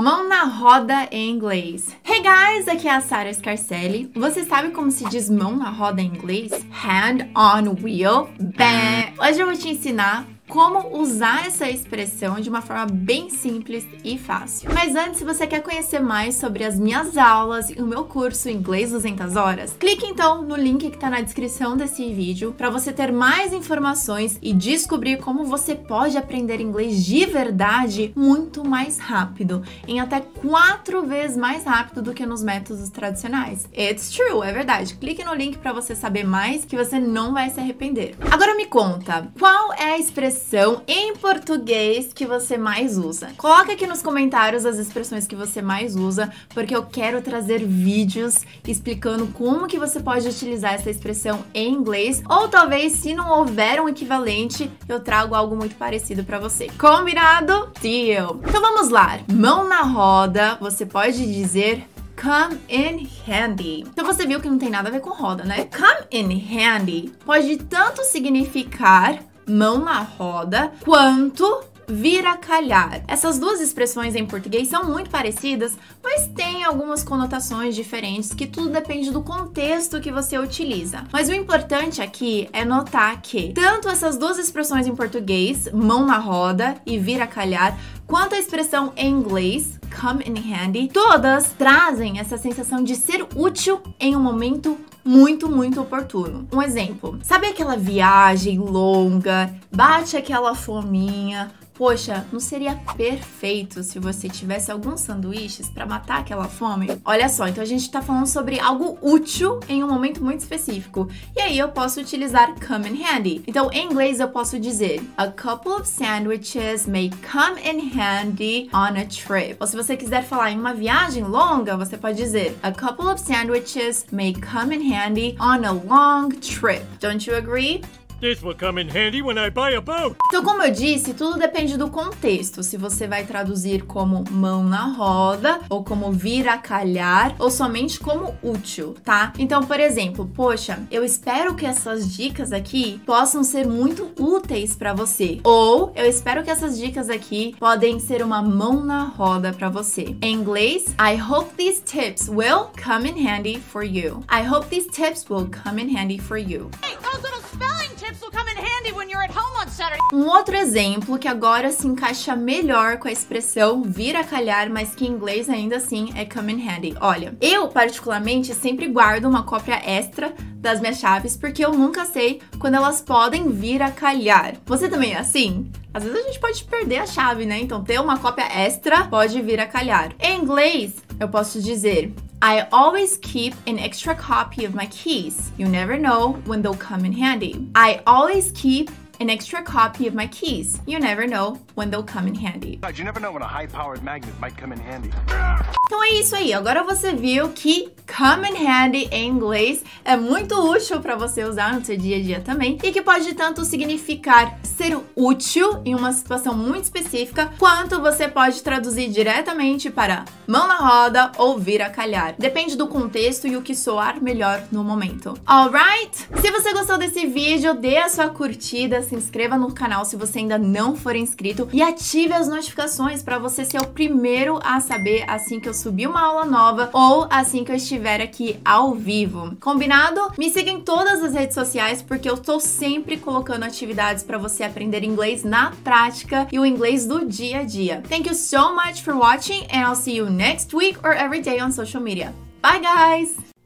Mão na roda em inglês. Hey guys, aqui é a Sarah Scarcelli. Você sabe como se diz mão na roda em inglês? Hand on wheel. Bem, hoje eu vou te ensinar como usar essa expressão de uma forma bem simples e fácil. Mas antes, se você quer conhecer mais sobre as minhas aulas e o meu curso Inglês 200 Horas, clique então no link que está na descrição desse vídeo para você ter mais informações e descobrir como você pode aprender inglês de verdade muito mais rápido, em até quatro vezes mais rápido do que nos métodos tradicionais. It's true, é verdade. Clique no link para você saber mais que você não vai se arrepender. Agora me conta, qual é a expressão em português que você mais usa? Coloca aqui nos comentários as expressões que você mais usa, porque eu quero trazer vídeos explicando como que você pode utilizar essa expressão em inglês, ou talvez se não houver um equivalente, eu trago algo muito parecido para você. Combinado? Deal. Então vamos lá. Mão na roda, você pode dizer come in handy. Então você viu que não tem nada a ver com roda, né? Come in handy pode tanto significar mão na roda, quanto vir a calhar. Essas duas expressões em português são muito parecidas, mas têm algumas conotações diferentes que tudo depende do contexto que você utiliza. Mas o importante aqui é notar que tanto essas duas expressões em português, mão na roda e vir a calhar, quanto a expressão em inglês, come in handy, todas trazem essa sensação de ser útil em um momento muito, muito oportuno. Um exemplo: sabe aquela viagem longa, bate aquela fominha, Poxa, não seria perfeito se você tivesse alguns sanduíches para matar aquela fome? Olha só, então a gente tá falando sobre algo útil em um momento muito específico. E aí eu posso utilizar come in handy. Então em inglês eu posso dizer a couple of sandwiches may come in handy on a trip. Ou se você quiser falar em uma viagem longa, você pode dizer a couple of sandwiches may come in handy on a long trip. Don't you agree? This will come in handy when I buy a boat. Então, como eu disse, tudo depende do contexto. Se você vai traduzir como mão na roda, ou como vir a calhar, ou somente como útil, tá? Então, por exemplo, poxa, eu espero que essas dicas aqui possam ser muito úteis para você. Ou eu espero que essas dicas aqui podem ser uma mão na roda para você. Em inglês, I hope these tips will come in handy for you. I hope these tips will come in handy for you. Hey, Um outro exemplo que agora se encaixa melhor com a expressão vir a calhar, mas que em inglês ainda assim é come in handy. Olha, eu particularmente sempre guardo uma cópia extra das minhas chaves porque eu nunca sei quando elas podem vir a calhar. Você também é assim? Às vezes a gente pode perder a chave, né? Então ter uma cópia extra pode vir a calhar. Em inglês, eu posso dizer I always keep an extra copy of my keys. You never know when they'll come in handy. I always keep an extra copy of my keys. You never know when they'll come in handy. You never know when a high-powered magnet might come in handy. Então é isso aí. Agora você viu que come in handy em inglês é muito útil para você usar no seu dia a dia também e que pode tanto significar ser útil em uma situação muito específica, quanto você pode traduzir diretamente para mão na roda ou vir a calhar. Depende do contexto e o que soar melhor no momento. Alright? Se você gostou desse vídeo, dê a sua curtida, se inscreva no canal se você ainda não for inscrito e ative as notificações para você ser o primeiro a saber assim que eu subir uma aula nova ou assim que eu estiver aqui ao vivo. Combinado? Me siga em todas as redes sociais porque eu estou sempre colocando atividades para você aprender inglês na prática e o inglês do dia a dia. Thank you so much for watching and I'll see you next week or every day on social media. Bye guys!